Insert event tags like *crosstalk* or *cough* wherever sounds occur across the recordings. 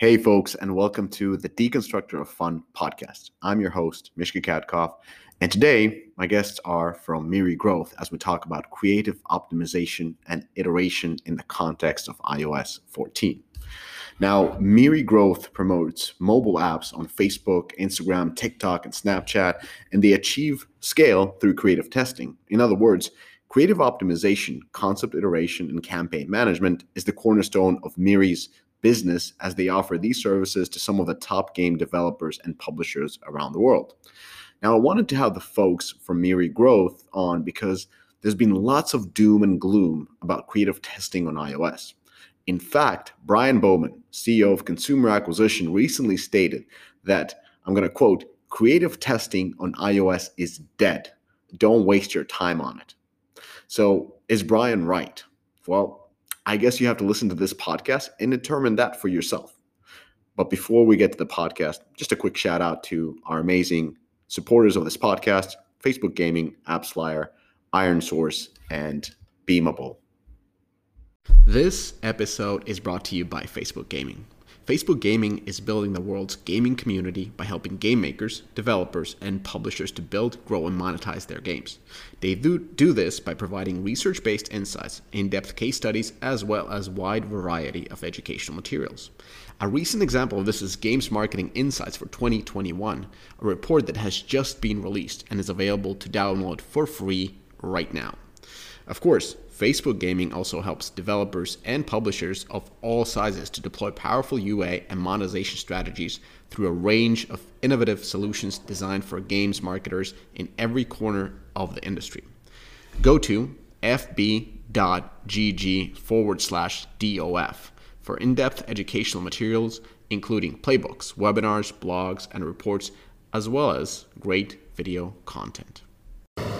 Hey, folks, and welcome to the Deconstructor of Fun podcast. I'm your host, Mishka Katkoff, and today my guests are from Miri Growth as we talk about creative optimization and iteration in the context of iOS 14. Now, Miri Growth promotes mobile apps on Facebook, Instagram, TikTok, and Snapchat, and they achieve scale through creative testing. In other words, creative optimization, concept iteration, and campaign management is the cornerstone of Miri's business as they offer these services to some of the top game developers and publishers around the world. Now, I wanted to have the folks from Miri Growth on because there's been lots of doom and gloom about creative testing on iOS. In fact, Brian Bowman, CEO of Consumer Acquisition, recently stated that, I'm going to quote, creative testing on iOS is dead. Don't waste your time on it. So, is Brian right? Well, I guess you have to listen to this podcast and determine that for yourself. But before we get to the podcast, just a quick shout out to our amazing supporters of this podcast Facebook Gaming, AppsFlyer, ironSource, and Beamable. This episode is brought to you by Facebook Gaming. Facebook Gaming is building the world's gaming community by helping game makers, developers, and publishers to build, grow, and monetize their games. They do, do this by providing research based insights, in depth case studies, as well as wide variety of educational materials. A recent example of this is Games Marketing Insights for 2021, a report that has just been released and is available to download for free right now. Of course, Facebook Gaming also helps developers and publishers of all sizes to deploy powerful UA and monetization strategies through a range of innovative solutions designed for games marketers in every corner of the industry. Go to fb.gg forward slash DOF for in depth educational materials, including playbooks, webinars, blogs, and reports, as well as great video content.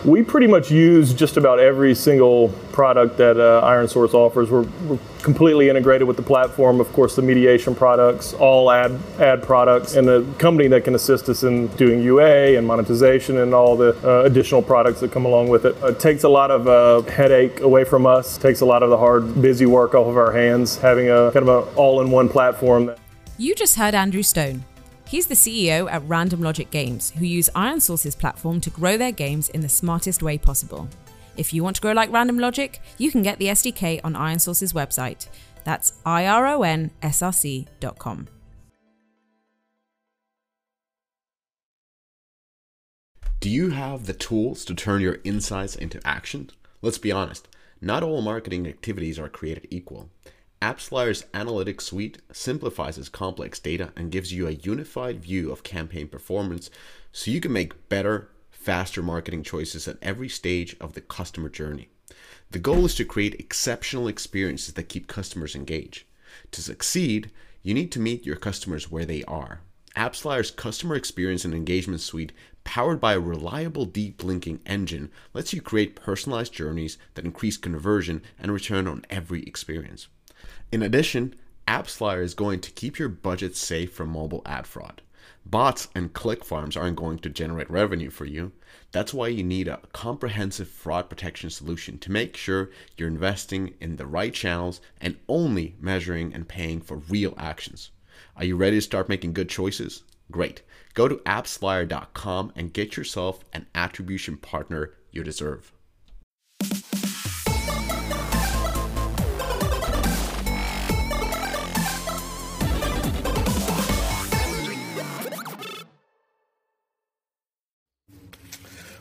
We pretty much use just about every single product that uh, ironSource offers. We're, we're, completely integrated with the platform. Of course, the mediation products, all ad ad products, and a company that can assist us in doing UA and monetization and all the uh, additional products that come along with it. It takes a lot of uh, headache away from us. It Takes a lot of the hard, busy work off of our hands. Having a kind of an all-in-one platform. You just heard Andrew Stone. He's the CEO at Random Logic Games, who use ironSource's platform to grow their games in the smartest way possible. If you want to grow like Random Logic, you can get the SDK on ironSource's website. That's ironsrc.com. Do you have the tools to turn your insights into action? Let's be honest, not all marketing activities are created equal. AppsFlyer's analytics suite simplifies complex data and gives you a unified view of campaign performance so you can make better, faster marketing choices at every stage of the customer journey. The goal is to create exceptional experiences that keep customers engaged. To succeed, you need to meet your customers where they are. AppsFlyer's customer experience and engagement suite, powered by a reliable deep linking engine, lets you create personalized journeys that increase conversion and return on every experience. In addition, AppsFlyer is going to keep your budget safe from mobile ad fraud. Bots and click farms aren't going to generate revenue for you. That's why you need a comprehensive fraud protection solution to make sure you're investing in the right channels and only measuring and paying for real actions. Are you ready to start making good choices? Great. Go to appsflyer.com and get yourself an attribution partner you deserve.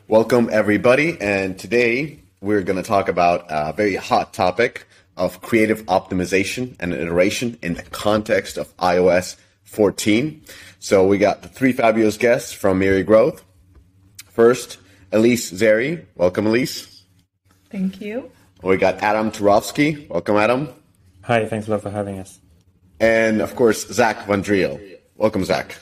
Welcome, everybody. And today we're going to talk about a very hot topic of creative optimization and iteration in the context of iOS 14. So we got the three fabulous guests from Miri Growth. First, Elise Zeri. Welcome, Elise. Thank you. We got Adam Turovsky. Welcome, Adam. Hi, thanks a lot for having us. And of course, Zach Vandriel. Welcome, Zach.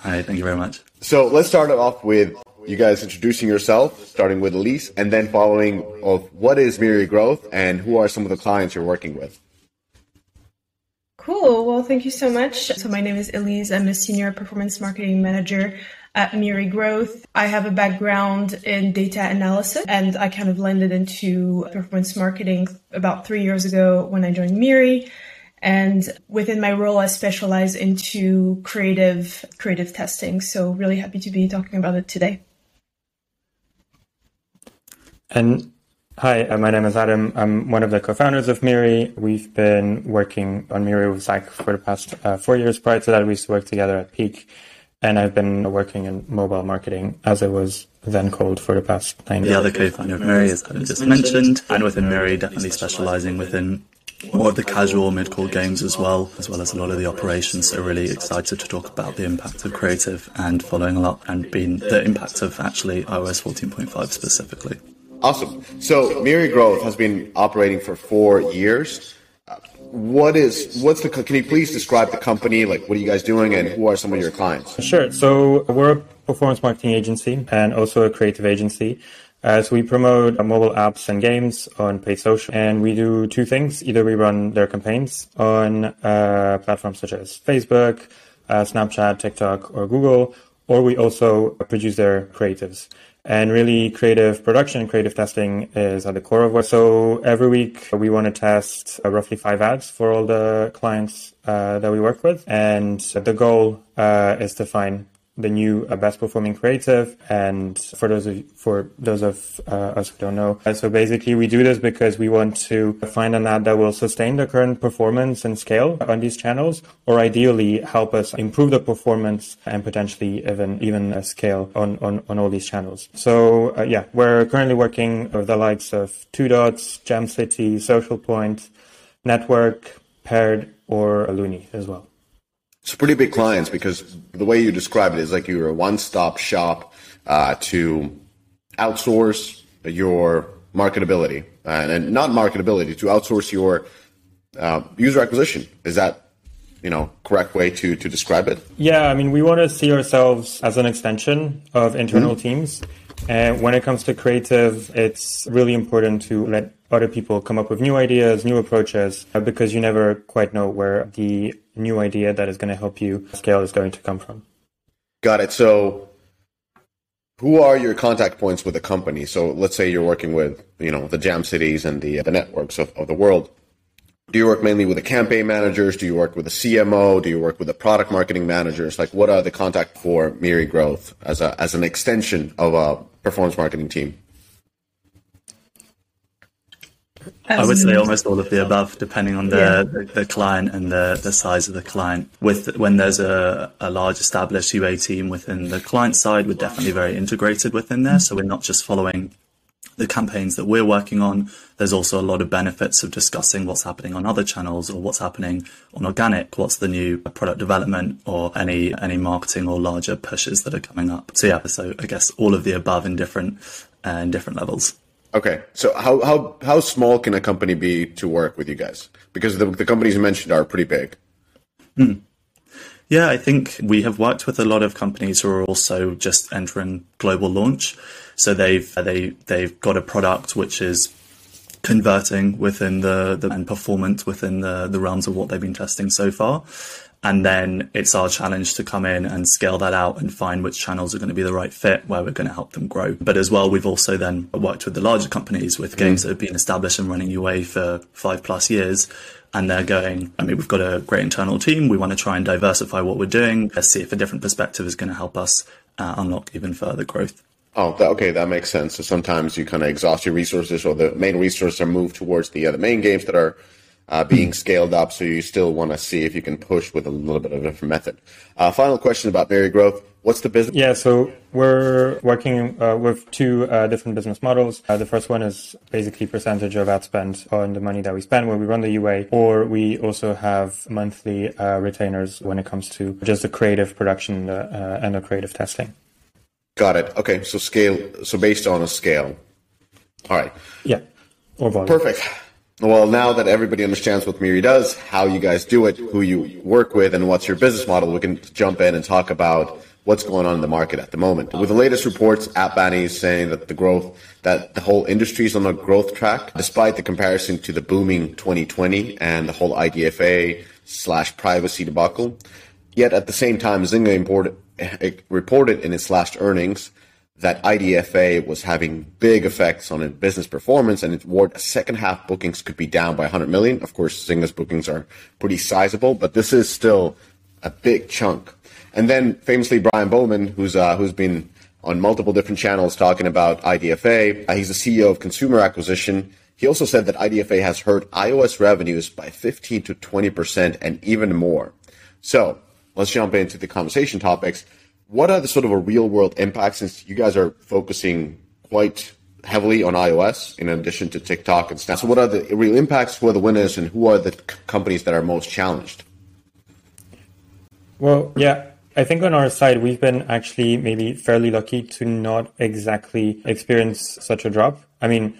Hi, thank you very much. So let's start off with you guys introducing yourself, starting with Elise, and then following of what is Miri Growth and who are some of the clients you're working with. Cool. Well, thank you so much. So my name is Elise. I'm a senior performance marketing manager at Miri Growth. I have a background in data analysis and I kind of landed into performance marketing about three years ago when I joined Miri. And within my role, I specialize into creative, creative testing. So really happy to be talking about it today. And hi, uh, my name is Adam. I'm one of the co-founders of Miri. We've been working on Miri with Zach for the past uh, four years. Prior to that, we used to work together at Peak. And I've been working in mobile marketing, as it was then called, for the past nine years. The other co-founder of Miri, as Adam just mentioned, and within Miri, definitely specializing within more of the casual mid-core games as well, as well as a lot of the operations. So really excited to talk about the impact of creative and following a lot and being the impact of actually iOS 14.5 specifically. Awesome. So Miri Growth has been operating for four years. Uh, what is what's the? Can you please describe the company? Like, what are you guys doing, and who are some of your clients? Sure. So we're a performance marketing agency and also a creative agency. As we promote mobile apps and games on paid social, and we do two things. Either we run their campaigns on uh, platforms such as Facebook, uh, Snapchat, TikTok, or Google, or we also produce their creatives. And really, creative production and creative testing is at the core of what. So every week we want to test uh, roughly five ads for all the clients uh, that we work with, and the goal uh, is to find the new uh, best performing creative. And for those of for those of uh, us who don't know, uh, so basically we do this because we want to find an ad that will sustain the current performance and scale on these channels, or ideally help us improve the performance and potentially even even a scale on, on on all these channels. So uh, yeah, we're currently working with the likes of Two Dots, Jam City, Social Point, Network, Paired, or Looney as well. It's pretty big clients because the way you describe it is like you're a one-stop shop uh, to outsource your marketability and, and, not marketability to outsource your uh, user acquisition. Is that you know correct way to to describe it? Yeah, I mean we want to see ourselves as an extension of internal mm-hmm. teams. And when it comes to creative, it's really important to let other people come up with new ideas, new approaches, uh, because you never quite know where the new idea that is going to help you scale is going to come from. Got it. So who are your contact points with the company? So let's say you're working with, you know, the jam cities and the, the networks of, of the world. Do you work mainly with the campaign managers? Do you work with the CMO? Do you work with the product marketing managers? Like what are the contact for Miri Growth as a, as an extension of a performance marketing team? I would say almost all of the above, depending on the, yeah. the, the, client and the, the size of the client. With when there's a, a large established UA team within the client side, we're definitely very integrated within there. So we're not just following the campaigns that we're working on. There's also a lot of benefits of discussing what's happening on other channels or what's happening on organic, what's the new product development or any any marketing or larger pushes that are coming up. So yeah, so I guess all of the above in different uh, in different levels. Okay, so how how how small can a company be to work with you guys? Because the the companies you mentioned are pretty big. Hmm. Yeah, I think we have worked with a lot of companies who are also just entering global launch. So they've they they've got a product which is converting within the, the and performance within the the realms of what they've been testing so far. And then it's our challenge to come in and scale that out and find which channels are going to be the right fit where we're going to help them grow. But as well, we've also then worked with the larger companies with games mm. that have been established and running UA for five plus years. And they're going, I mean, we've got a great internal team. We want to try and diversify what we're doing. Let's see if a different perspective is going to help us uh, unlock even further growth. Oh, that, okay, that makes sense. So sometimes you kind of exhaust your resources, or the main resources are moved towards the uh, the main games that are uh, being scaled up. So you still want to see if you can push with a little bit of a different method. Uh, final question about Miri Growth. What's the business? Yeah, so we're working uh, with two uh, different business models. Uh, the first one is basically percentage of ad spend on the money that we spend when we run the UA, or we also have monthly uh, retainers when it comes to just the creative production uh, and the creative testing. Got it. Okay, so scale. So based on a scale. All right. Yeah. Or volume. Perfect. Well, now that everybody understands what Miri does, how you guys do it, who you work with, and what's your business model, we can jump in and talk about what's going on in the market at the moment. With the latest reports, App Annie is saying that the growth, that the whole industry is on a growth track, despite the comparison to the booming 2020 and the whole IDFA slash privacy debacle. Yet at the same time, Zynga imported, eh, reported in its last earnings that IDFA was having big effects on business performance and it warned second half bookings could be down by 100 million. Of course, Zynga's bookings are pretty sizable, but this is still a big chunk. And then famously, Brian Bowman, who's uh, who's been on multiple different channels talking about IDFA. Uh, he's the CEO of Consumer Acquisition. He also said that IDFA has hurt iOS revenues by 15 to 20% and even more. So let's jump into the conversation topics. What are the sort of a real world impacts since you guys are focusing quite heavily on iOS in addition to TikTok and stuff? So what are the real impacts? Who are the winners and who are the c- companies that are most challenged? Well, yeah, I think on our side, we've been actually maybe fairly lucky to not exactly experience such a drop. I mean,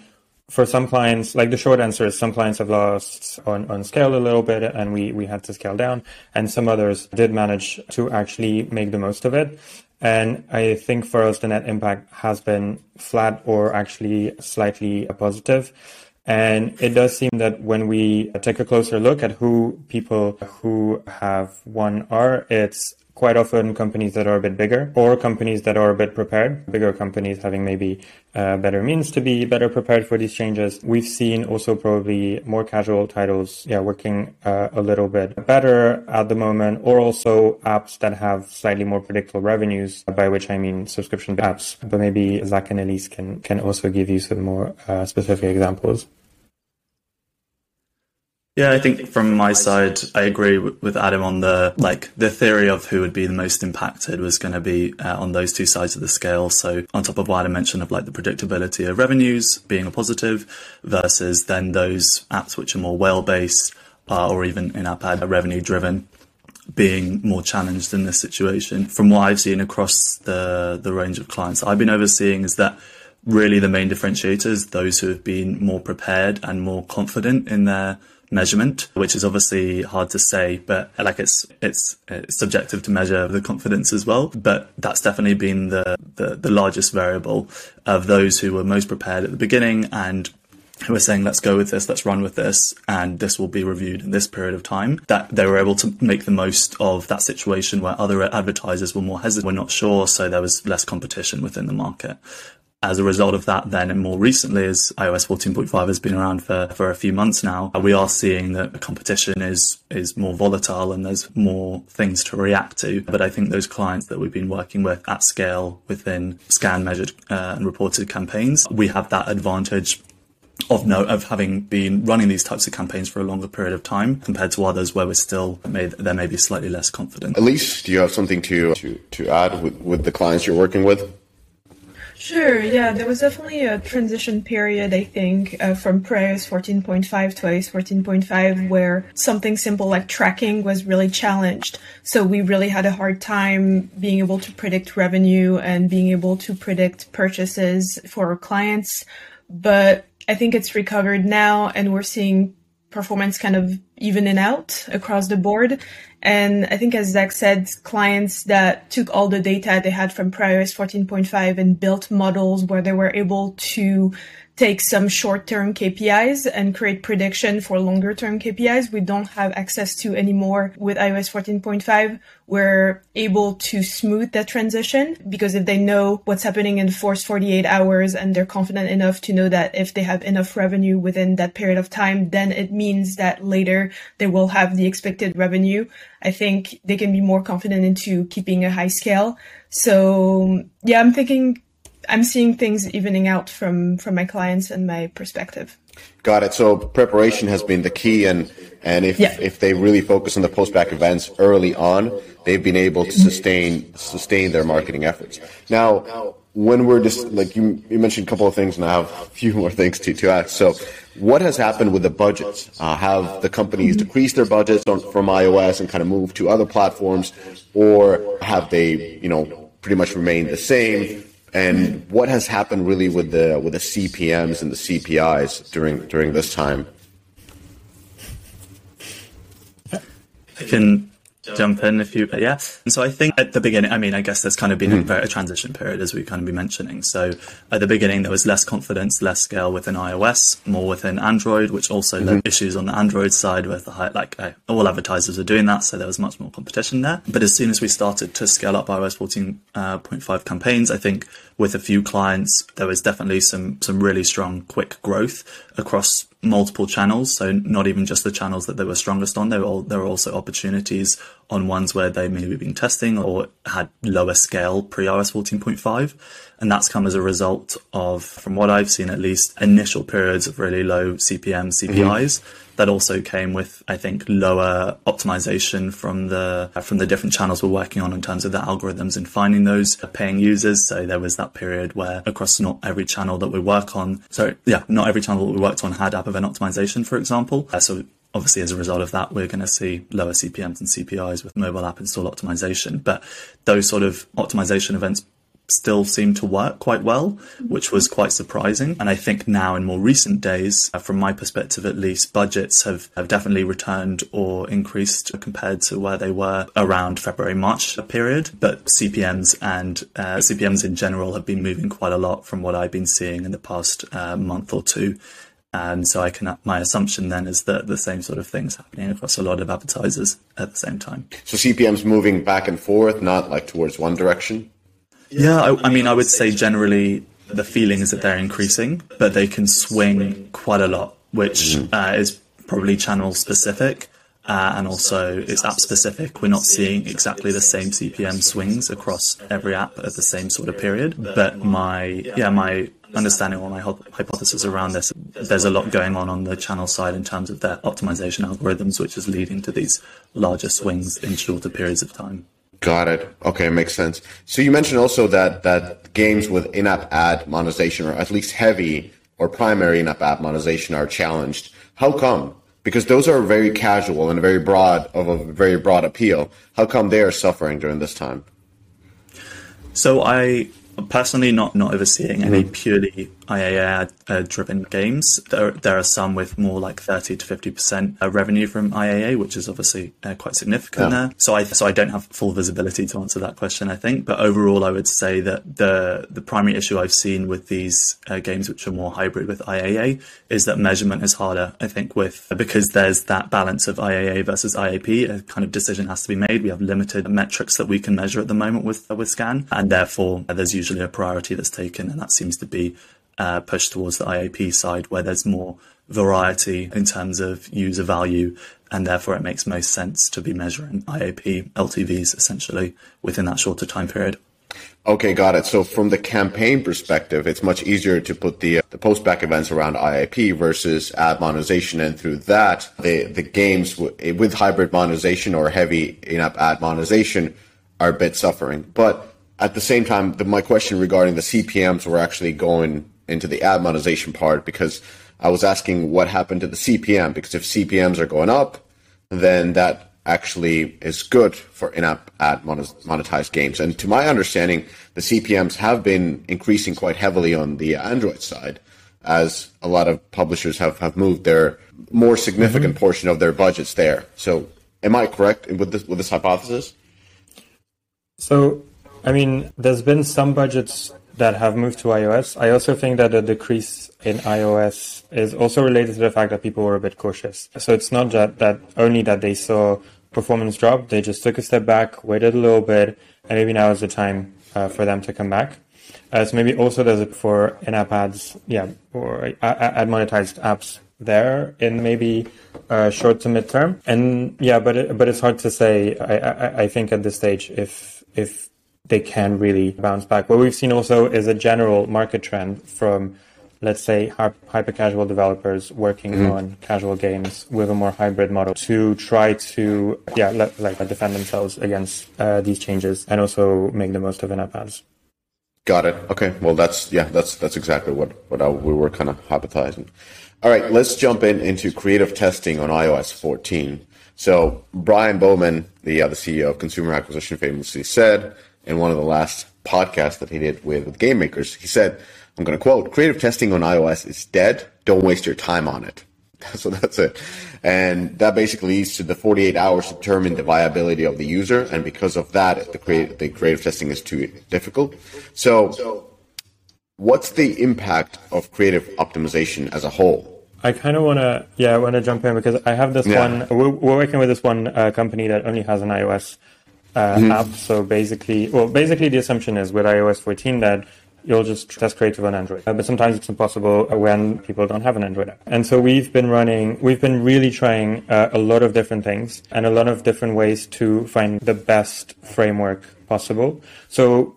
for some clients, like the short answer is some clients have lost on, on scale a little bit and we, we had to scale down and some others did manage to actually make the most of it. And I think for us, the net impact has been flat or actually slightly positive. And it does seem that when we take a closer look at who people who have won are, it's quite often companies that are a bit bigger or companies that are a bit prepared, bigger companies having maybe uh, better means to be better prepared for these changes. We've seen also probably more casual titles, yeah, working uh, a little bit better at the moment, or also apps that have slightly more predictable revenues, by which I mean subscription apps. But maybe Zach and Elise can, can also give you some more uh, specific examples. Yeah, I think from my side, I agree with Adam on the like the theory of who would be the most impacted was going to be uh, on those two sides of the scale. So on top of what Adam mentioned of like the predictability of revenues being a positive versus then those apps which are more whale based uh, or even in-app ad revenue driven being more challenged in this situation. From what I've seen across the the range of clients I've been overseeing is that really the main differentiators, those who have been more prepared and more confident in their measurement, which is obviously hard to say, but like it's, it's, it's subjective to measure the confidence as well. But that's definitely been the, the, the largest variable of those who were most prepared at the beginning and who were saying, let's go with this, let's run with this, and this will be reviewed in this period of time, that they were able to make the most of that situation where other advertisers were more hesitant, were not sure, so there was less competition within the market as a result of that, then and more recently, as iOS 14.5 has been around for, for a few months now, we are seeing that the competition is is more volatile and there's more things to react to. But I think those clients that we've been working with at scale within SKAN, measured, uh, and reported campaigns, we have that advantage of note of having been running these types of campaigns for a longer period of time compared to others where we're still may, there may be slightly less confident. Elise, do you have something to to, to add with, with the clients you're working with? Sure, yeah, there was definitely a transition period, I think, uh, from iOS 14.5 to iOS 14.5 where something simple like tracking was really challenged. So we really had a hard time being able to predict revenue and being able to predict purchases for our clients. But I think it's recovered now and we're seeing performance kind of evening out across the board. And I think, as Zach said, clients that took all the data they had from iOS 14.5 and built models where they were able to take some short-term KPIs and create prediction for longer-term KPIs we don't have access to anymore with iOS 14.5. We're able to smooth that transition because if they know what's happening in the first 48 hours and they're confident enough to know that if they have enough revenue within that period of time, then it means that later they will have the expected revenue. I think they can be more confident into keeping a high scale. So yeah, I'm thinking I'm seeing things evening out from from my clients and my perspective. Got it. So preparation has been the key, and and if yeah. if they really focus on the post back events early on, they've been able to sustain sustain their marketing efforts. Now, when we're just like you, you mentioned a couple of things, and I have a few more things to to ask. So, what has happened with the budgets? Uh, have the companies decreased their budgets on, from iOS and kind of moved to other platforms, or have they, you know, pretty much remained the same? And what has happened really with the with the CPMS and the CPIs during during this time? I can jump in if you yeah and so i think at the beginning i mean i guess there's kind of been mm. a, a, transition period as we kind of be mentioning so at the beginning there was less confidence less scale within ios more within android which also mm-hmm. led issues on the android side with the high like uh, all advertisers are doing that so there was much more competition there but as soon as we started to scale up ios 14.5 uh, campaigns i think with a few clients there was definitely some some really strong quick growth across multiple channels. So not even just the channels that they were strongest on. There were, there were also opportunities on ones where they maybe been testing or had lower scale pre iOS 14.5. And that's come as a result of, from what I've seen at least, initial periods of really low CPM, CPIs. Mm-hmm. That also came with, I think, lower optimization from the from the different channels we're working on in terms of the algorithms and finding those paying users. So there was that period where across not every channel that we work on, so yeah, not every channel that we worked on had app event optimization, for example. Uh, so obviously as a result of that we're going to see lower cpms and cpis with mobile app install optimization but those sort of optimization events still seemed to work quite well, which was quite surprising. And I think now in more recent days, uh, from my perspective at least, budgets have, have definitely returned or increased compared to where they were around February, March period. But CPMs and uh, CPMs in general have been moving quite a lot from what I've been seeing in the past uh, month or two. And so I can, my assumption then is that the same sort of things happening across a lot of advertisers at the same time. So CPMs moving back and forth, not like towards one direction? Yeah, I, I mean, I would say generally the feeling is that they're increasing, but they can swing quite a lot, which mm-hmm. uh, is probably channel specific. Uh, and also it's app specific. We're not seeing exactly the same CPM swings across every app at the same sort of period. But my, yeah, my understanding or my hypothesis around this, there's a lot going on on the channel side in terms of their optimization algorithms, which is leading to these larger swings in shorter periods of time. Got it. Okay, makes sense. So you mentioned also that that games with in-app ad monetization, or at least heavy or primary in-app ad monetization, are challenged. How come? Because those are very casual and very broad of a very broad appeal. How come they are suffering during this time? So I personally not not overseeing any mm-hmm. purely IAA uh, driven games. There, there are some with more like 30 to 50% uh, revenue from IAA, which is obviously uh, quite significant yeah. there. So I, so I don't have full visibility to answer that question, I think. But overall, I would say that the, the primary issue I've seen with these uh, games, which are more hybrid with IAA, is that measurement is harder. I think with, because there's that balance of IAA versus IAP, a kind of decision has to be made. We have limited metrics that we can measure at the moment with, with SKAN. And therefore, there's usually a priority that's taken. And that seems to be uh, push towards the IAP side where there's more variety in terms of user value and therefore it makes most sense to be measuring IAP LTVs essentially within that shorter time period. Okay, got it. So from the campaign perspective, it's much easier to put the uh, the post back events around IAP versus ad monetization, and through that, the the games w- with hybrid monetization or heavy in-app ad monetization are a bit suffering. But at the same time, the, my question regarding the CPMS were actually going into the ad monetization part because I was asking what happened to the CPM because if CPMs are going up, then that actually is good for in-app ad monetized games. And to my understanding, the CPMs have been increasing quite heavily on the Android side as a lot of publishers have, have moved their more significant mm-hmm. portion of their budgets there. So am I correct with this with this hypothesis? So I mean, there's been some budgets that have moved to iOS. I also think that the decrease in iOS is also related to the fact that people were a bit cautious. So it's not that, that only that they saw performance drop, they just took a step back, waited a little bit, and maybe now is the time uh, for them to come back. Uh, so maybe also there's a for in-app ads, yeah, or ad monetized apps there in maybe uh, short to mid-term. And yeah, but it, but it's hard to say. I, I I think at this stage if if they can really bounce back. What we've seen also is a general market trend from, let's say, hyper casual developers working mm-hmm. on casual games with a more hybrid model to try to, yeah, like defend themselves against uh, these changes and also make the most of in-app ads. Got it. Okay. Well, that's yeah, that's that's exactly what what I, we were kind of hypothesizing. All right, let's jump in into creative testing on iOS 14. So Brian Bowman, the uh, the CEO of Consumer Acquisition, famously said in one of the last podcasts that he did with, with game makers. He said, I'm going to quote, creative testing on iOS is dead. Don't waste your time on it. *laughs* So that's it. And that basically leads to the 48 hours to determine the viability of the user. And because of that, the creative, the creative testing is too difficult. So what's the impact of creative optimization as a whole? I kind of want to, yeah, I want to jump in because I have this yeah. one. We're, we're, working with this one uh, company that only has an iOS uh, mm-hmm. app. So basically, well, basically the assumption is with iOS 14 that you'll just test creative on Android. Uh, but sometimes it's impossible when people don't have an Android app. And so we've been running, we've been really trying uh, a lot of different things and a lot of different ways to find the best framework possible. So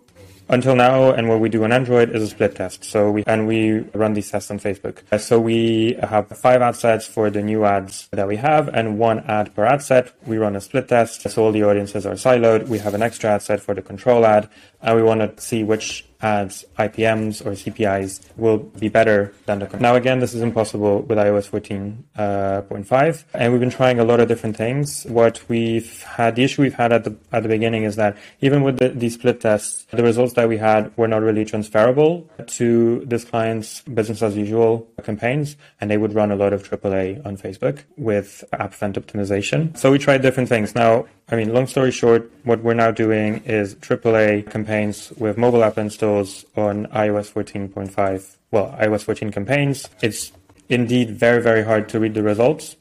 until now, and what we do on Android is a split test. So we and we run these tests on Facebook. Uh, so we have five ad sets for the new ads that we have, and one ad per ad set. We run a split test, so all the audiences are siloed. We have an extra ad set for the control ad, and we want to see which ads IPMs or CPIs will be better than the. Current. Now again, this is impossible with iOS 14.5, uh, and we've been trying a lot of different things. What we've had, the issue we've had at the at the beginning is that even with the, these split tests, the results that we had were not really transferable to this client's business as usual campaigns, and they would run a lot of AAA on Facebook with app event optimization. So we tried different things. Now I mean, long story short, what we're now doing is AAA campaigns with mobile app installs on iOS 14.5. Well, iOS 14 campaigns. It's indeed very, very hard to read the results.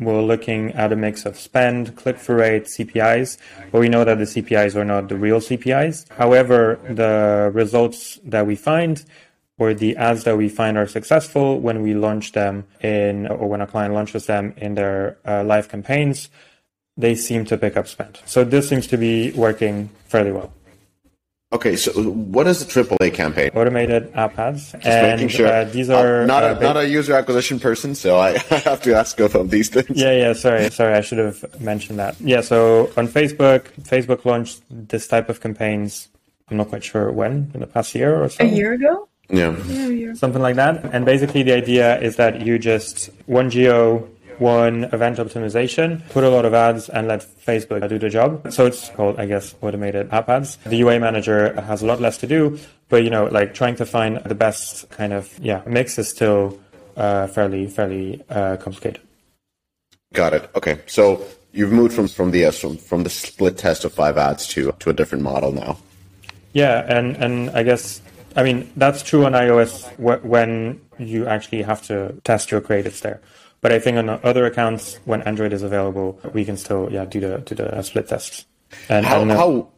We're looking at a mix of spend, click-through rate, CPIs, but we know that the CPIs are not the real CPIs. However, the results that we find or the ads that we find are successful when we launch them in, or when a client launches them in their uh, live campaigns, they seem to pick up spend. So this seems to be working fairly well. Okay, so what is the AAA campaign? Automated app ads. Just and, making sure. Uh, these are uh, not a, uh, not a user acquisition person, so I, *laughs* I have to ask about these things. Yeah, yeah. Sorry, sorry. I should have mentioned that. Yeah. So on Facebook, Facebook launched this type of campaigns. I'm not quite sure when in the past year or so. A year ago. Yeah. yeah Something like that. And basically, the idea is that you just one geo one event optimization, put a lot of ads and let Facebook do the job. So it's called, I guess, automated app ads. The UA manager has a lot less to do, but you know, like trying to find the best kind of, yeah, mix is still uh, fairly, fairly uh, complicated. Got it. Okay. So you've moved from, from the, uh, from, from the split test of five ads to, to a different model now. Yeah. And, and I guess I mean, that's true on iOS when you actually have to test your creatives there. But I think on other accounts, when Android is available, we can still yeah do the do the split tests. And how, uh, how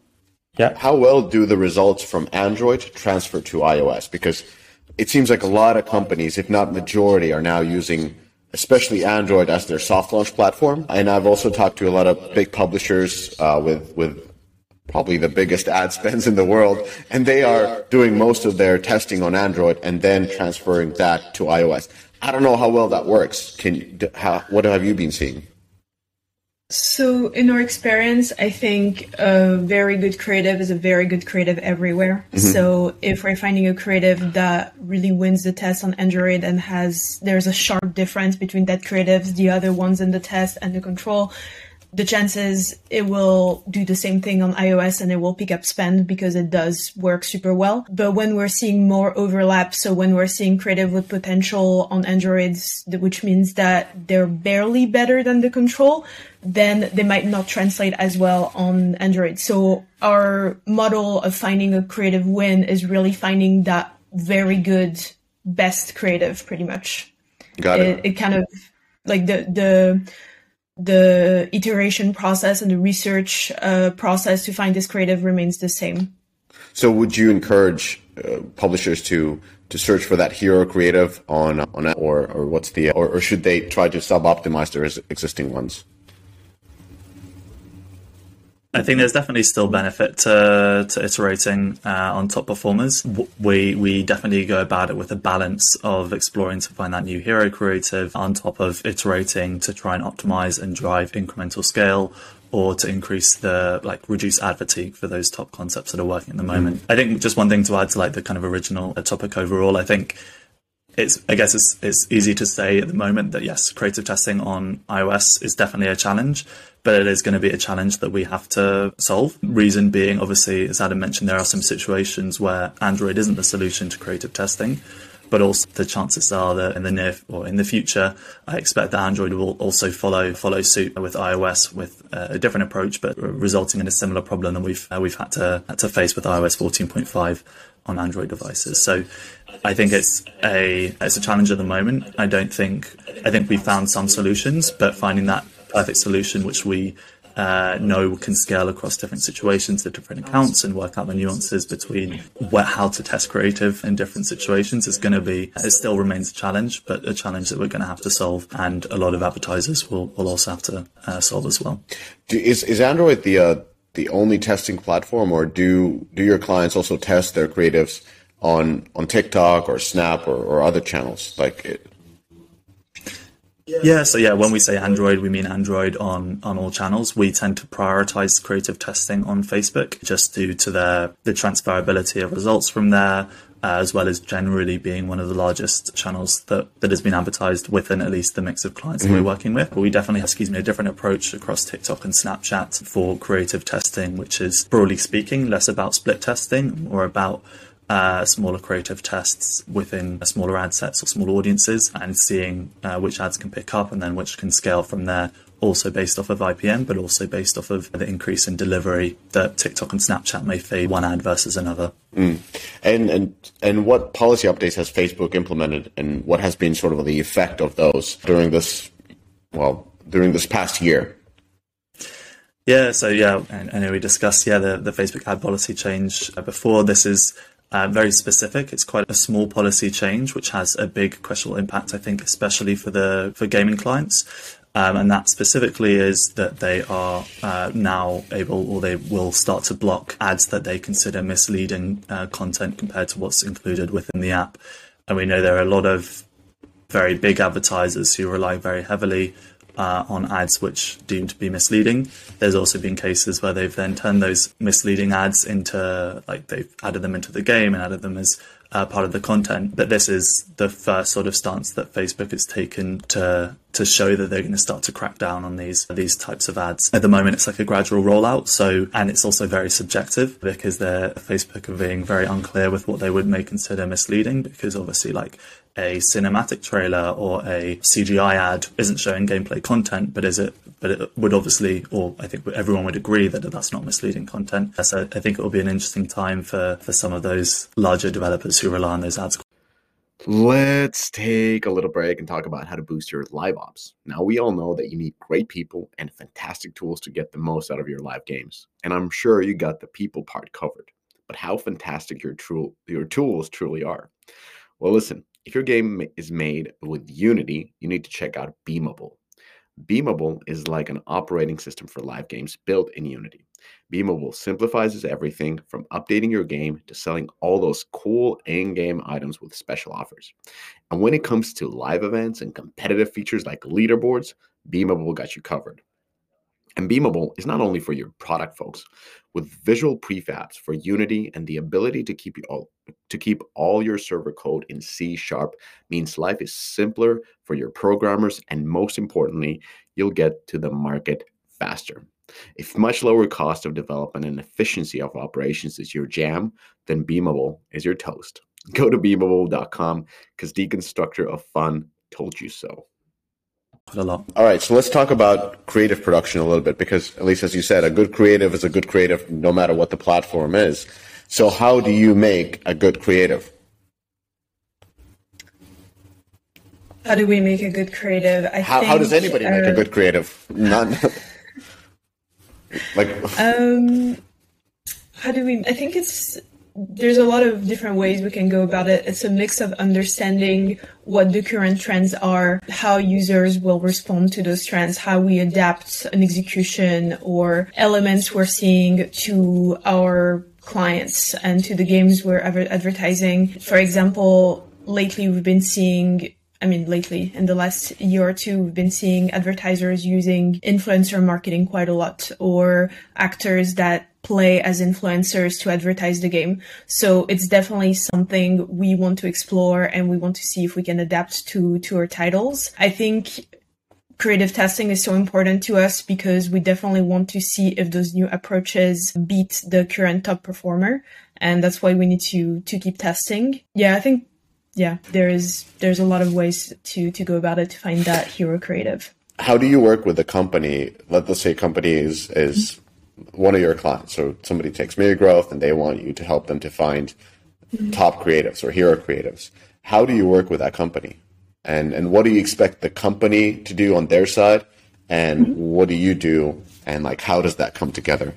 yeah how well do the results from Android transfer to iOS? Because it seems like a lot of companies, if not majority, are now using especially Android as their soft launch platform. And I've also talked to a lot of big publishers uh, with with probably the biggest ad spends in the world, and they are doing most of their testing on Android and then transferring that to iOS. I don't know how well that works. Can how, what have you been seeing? So, in our experience, I think a very good creative is a very good creative everywhere. Mm-hmm. So, if we're finding a creative that really wins the test on Android and has, there's a sharp difference between that creative, the other ones in the test, and the control, the chances it will do the same thing on iOS and it will pick up spend because it does work super well. But when we're seeing more overlap, so when we're seeing creative with potential on Androids, which means that they're barely better than the control, then they might not translate as well on Android. So our model of finding a creative win is really finding that very good best creative pretty much. Got it. It, it kind of like the the the iteration process and the research uh, process to find this creative remains the same. So, would you encourage uh, publishers to to search for that hero creative on on or or what's the or, or should they try to sub optimize their existing ones? I think there's definitely still benefit to, to iterating uh, on top performers. We we definitely go about it with a balance of exploring to find that new hero creative on top of iterating to try and optimize and drive incremental scale or to increase the like reduce ad fatigue for those top concepts that are working at the moment. Mm. I think just one thing to add to like the kind of original topic overall, I think it's I guess it's it's easy to say at the moment that yes, creative testing on iOS is definitely a challenge, but it is going to be a challenge that we have to solve. Reason being, obviously, as Adam mentioned, there are some situations where Android isn't the solution to creative testing. but also the chances are that in the near or in the future, I expect that Android will also follow follow suit with iOS with uh, a different approach, but resulting in a similar problem that we've uh, we've had to had to face with iOS 14.5 on Android devices. So I think it's a it's a challenge at the moment. I don't think I think we found some solutions, but finding that perfect solution which we uh, know can scale across different situations, the different accounts, and work out the nuances between what, how to test creative in different situations is going to be, it still remains a challenge, but a challenge that we're going to have to solve. And a lot of advertisers will, will also have to uh, solve as well. Is, is Android the, uh, the only testing platform or do, do your clients also test their creatives on, on TikTok or Snap or, or other channels? Like, it, yeah, so yeah, when we say Android, we mean Android on, on all channels. We tend to prioritize creative testing on Facebook just due to the, the transferability of results from there, uh, as well as generally being one of the largest channels that, that has been advertised within at least the mix of clients mm-hmm. that we're mm-hmm. working with. But we definitely have, excuse me, a different approach across TikTok and Snapchat for creative testing, which is broadly speaking less about split testing, or about uh, smaller creative tests within smaller ad sets or small audiences and seeing uh, which ads can pick up and then which can scale from there also based off of IPM, but also based off of the increase in delivery that TikTok and Snapchat may fade one ad versus another. Mm. And and and what policy updates has Facebook implemented, and what has been sort of the effect of those during this, well, during this past year? Yeah, so yeah, and I know we discussed yeah the, the Facebook ad policy change before. This is uh, very specific. It's quite a small policy change, which has a big questionable impact, I think, especially for the for gaming clients. Um, and that specifically is that they are uh, now able, or they will start to block ads that they consider misleading uh, content compared to what's included within the app. And we know there are a lot of very big advertisers who rely very heavily uh, on ads which deemed to be misleading. There's also been cases where they've then turned those misleading ads into, like, they've added them into the game and added them as uh, part of the content. But this is the first sort of stance that Facebook has taken to to show that they're going to start to crack down on these these types of ads. At the moment, it's like a gradual rollout. So, and it's also very subjective because they're Facebook are being very unclear with what they would may consider misleading. Because obviously, like a cinematic trailer or a CGI ad isn't showing gameplay content, but is it? But it would obviously, or I think everyone would agree that that's not misleading content. So I think it will be an interesting time for for some of those larger developers who rely on those ads. Let's take a little break and talk about how to boost your live ops. Now, we all know that you need great people and fantastic tools to get the most out of your live games. And I'm sure you got the people part covered. But how fantastic your, tr- your tools truly are. Well, listen, if your game is made with Unity, you need to check out Beamable. Beamable is like an operating system for live games built in Unity. Beamable simplifies everything from updating your game to selling all those cool in game items with special offers. And when it comes to live events and competitive features like leaderboards, Beamable got you covered. And Beamable is not only for your product folks, with visual prefabs for Unity and the ability to keep all to keep all your server code in C sharp means life is simpler for your programmers and most importantly, you'll get to the market faster. If much lower cost of development and efficiency of operations is your jam, then Beamable is your toast. Go to beamable.com because Deconstructor of Fun told you so a lot. All right, so let's talk about creative production a little bit because, Elise as you said, a good creative is a good creative no matter what the platform is. So, how do you make a good creative? How do we make a good creative? I how, think, how does anybody uh, make a uh, good creative? Not *laughs* like um, how do we? I think it's there's a lot of different ways we can go about it. It's a mix of understanding what the current trends are, how users will respond to those trends, how we adapt an execution or elements we're seeing to our clients and to the games we're advertising. For example, lately we've been seeing I mean, lately, in the last year or two, we've been seeing advertisers using influencer marketing quite a lot or actors that play as influencers to advertise the game. So it's definitely something we want to explore and we want to see if we can adapt to, to our titles. I think creative testing is so important to us because we definitely want to see if those new approaches beat the current top performer. And that's why we need to, to keep testing. Yeah, I think yeah, there's there's a lot of ways to to go about it to find that hero creative. How do you work with a company? Let, us say company is is one of your clients. So somebody takes Miri Growth and they want you to help them to find top creatives or hero creatives. How do you work with that company? And and what do you expect the company to do on their side? And mm-hmm. what do you do? And like how does that come together?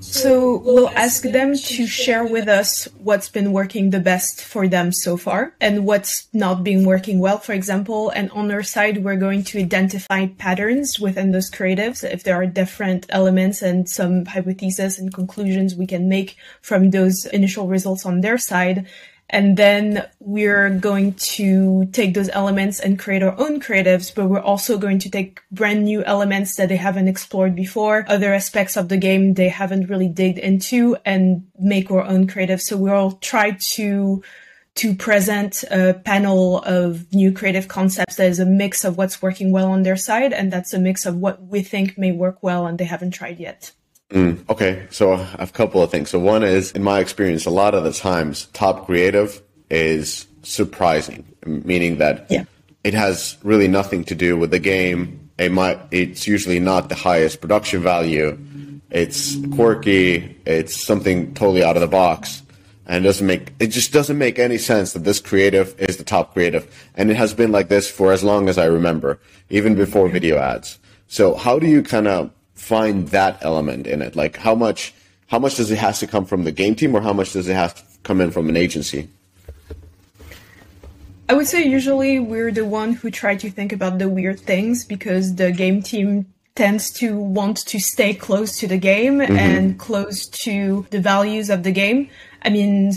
So we'll ask them to share with us what's been working the best for them so far and what's not been working well, for example. And on our side, we're going to identify patterns within those creatives. If there are different elements and some hypotheses and conclusions we can make from those initial results on their side. And then we're going to take those elements and create our own creatives, but we're also going to take brand new elements that they haven't explored before, other aspects of the game they haven't really digged into and make our own creatives. So we'll try to to present a panel of new creative concepts that is a mix of what's working well on their side and that's a mix of what we think may work well and they haven't tried yet. Mm, okay, so I have a couple of things. So one is, in my experience, a lot of the times, top creative is surprising, meaning that yeah. it has really nothing to do with the game. It might, it's usually not the highest production value. It's quirky. It's something totally out of the box, and doesn't make it just doesn't make any sense that this creative is the top creative, and it has been like this for as long as I remember, even before video ads. So how do you kind of find that element in it? Like how much how much does it has to come from the game team or how much does it have to come in from an agency? I would say usually we're the one who try to think about the weird things because the game team tends to want to stay close to the game mm-hmm. and close to the values of the game. I mean,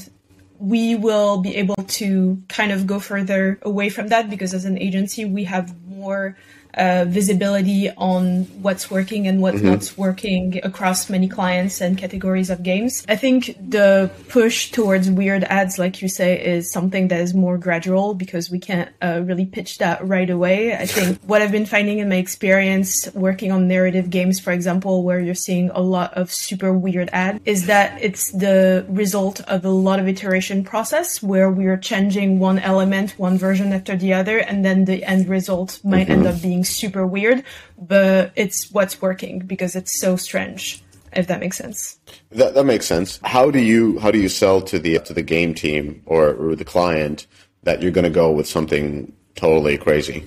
we will be able to kind of go further away from that because as an agency, we have more uh, visibility on what's working and what's mm-hmm. not working across many clients and categories of games. I think the push towards weird ads, like you say, is something that is more gradual because we can't uh, really pitch that right away. I think *laughs* what I've been finding in my experience working on narrative games, for example, where you're seeing a lot of super weird ad, is that it's the result of a lot of iteration process where we're changing one element, one version after the other, and then the end result might mm-hmm. end up being super weird, but it's what's working because it's so strange. If that makes sense. That that makes sense. How do you how do you sell to the to the game team or, or the client that you're going to go with something totally crazy?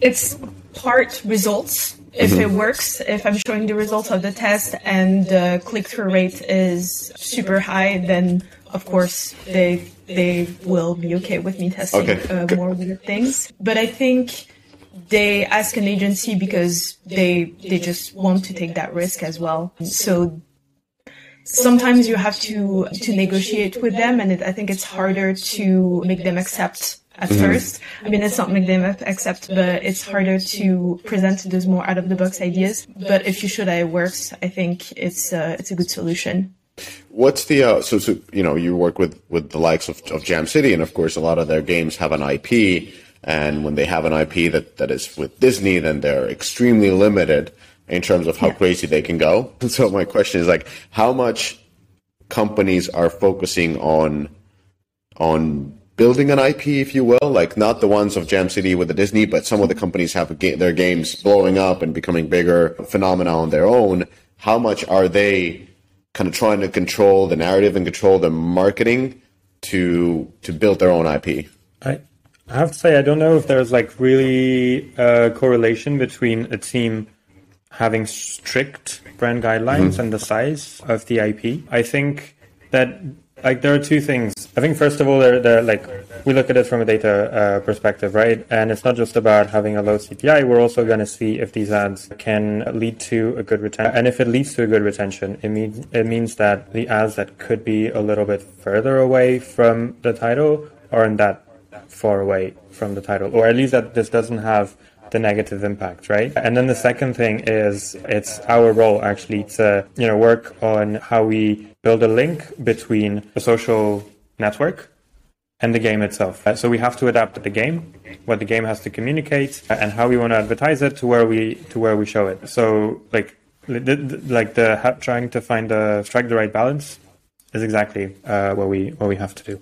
It's part results if mm-hmm. it works, if I'm showing the results of the test and the click through rate is super high, then of course they they will be okay with me testing okay. uh, more weird things. But I think they ask an agency because they they just want to take that risk as well. So sometimes you have to to negotiate with them, and it, I think it's harder to make them accept at mm-hmm. first. I mean, it's not make them accept, but it's harder to present those more out of the box ideas. But if you show that it works, I think it's uh, it's a good solution. What's the uh, so so you know you work with with the likes of, of Jam City and of course a lot of their games have an IP and when they have an IP that, that is with Disney then they're extremely limited in terms of how yeah. crazy they can go. *laughs* So my question is like how much companies are focusing on on building an IP, if you will, like not the ones of Jam City with the Disney, but some of the companies have ga- their games blowing up and becoming bigger phenomena on their own. How much are they kind of trying to control the narrative and control the marketing to to build their own IP. I I have to say I don't know if there's like really a correlation between a team having strict brand guidelines mm-hmm. and the size of the IP. I think that like there are two things. I think first of all, like we look at it from a data uh, perspective, right? And it's not just about having a low CPI. We're also going to see if these ads can lead to a good retention. And if it leads to a good retention, it means it means that the ads that could be a little bit further away from the title aren't that far away from the title, or at least that this doesn't have the negative impact, right? And then the second thing is it's our role actually to, you know, work on how we build a link between the social network and the game itself. Uh, so we have to adapt the game, what the game has to communicate, uh, and how we want to advertise it to where we to where we show it. So like like the trying to find the strike the right balance is exactly uh, what we what we have to do.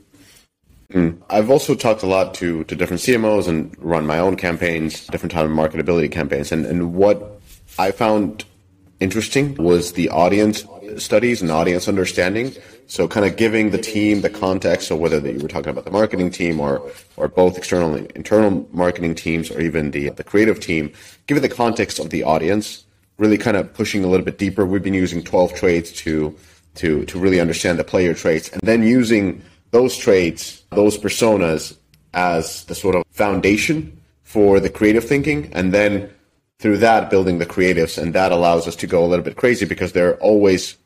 Mm. I've also talked a lot to to different CMOs and run my own campaigns, different type of marketability campaigns, and and what I found interesting was the audience studies and audience understanding. So kind of giving the team the context. So whether you were talking about the marketing team or or both external and internal marketing teams or even the the creative team, giving the context of the audience, really kind of pushing a little bit deeper. We've been using 12 traits to to to really understand the player traits and then using those traits, those personas as the sort of foundation for the creative thinking and then through that building the creatives and that allows us to go a little bit crazy because they're always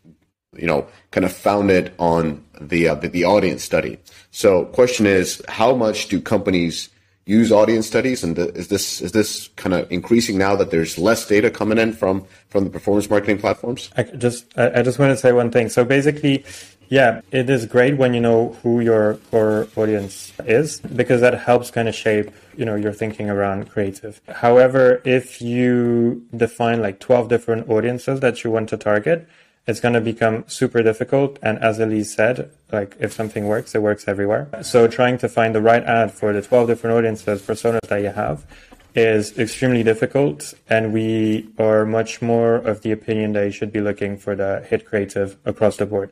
you know kind of founded on the uh, the, the audience study. So question is how much do companies use audience studies? And is this is this kind of increasing now that there's less data coming in from from the performance marketing platforms? I just i just want to say one thing. So basically yeah, it is great when you know who your core audience is because that helps kind of shape, you know, your thinking around creative. However, if you define like 12 different audiences that you want to target, it's going to become super difficult. And as Elise said, like if something works, it works everywhere. So trying to find the right ad for the 12 different audiences, personas that you have is extremely difficult. And we are much more of the opinion that you should be looking for the hit creative across the board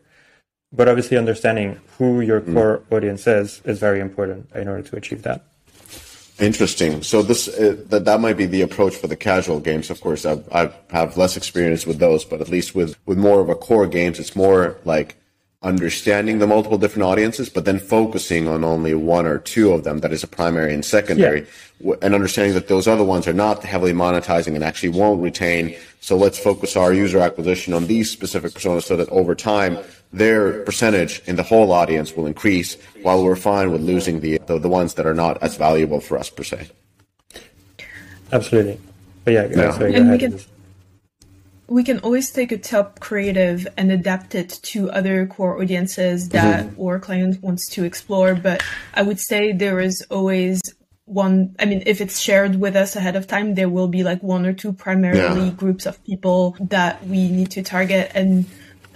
but obviously understanding who your mm. core audience is is very important in order to achieve that interesting. So this uh, that that might be the approach for the casual games. Of course I've, i have less experience with those but at least with with more of a core games it's more like understanding the multiple different audiences but then focusing on only one or two of them that is a primary and secondary. Yeah. and understanding that those other ones are not heavily monetizing and actually won't retain. So let's focus our user acquisition on these specific personas so that over time their percentage in the whole audience will increase while we're fine with losing the, the, the ones that are not as valuable for us per se. Absolutely. But yeah, yeah. Sorry, and we can, we can always take a top creative and adapt it to other core audiences that mm-hmm. our client wants to explore. But I would say there is always one i mean if it's shared with us ahead of time there will be like one or two primarily yeah. groups of people that we need to target and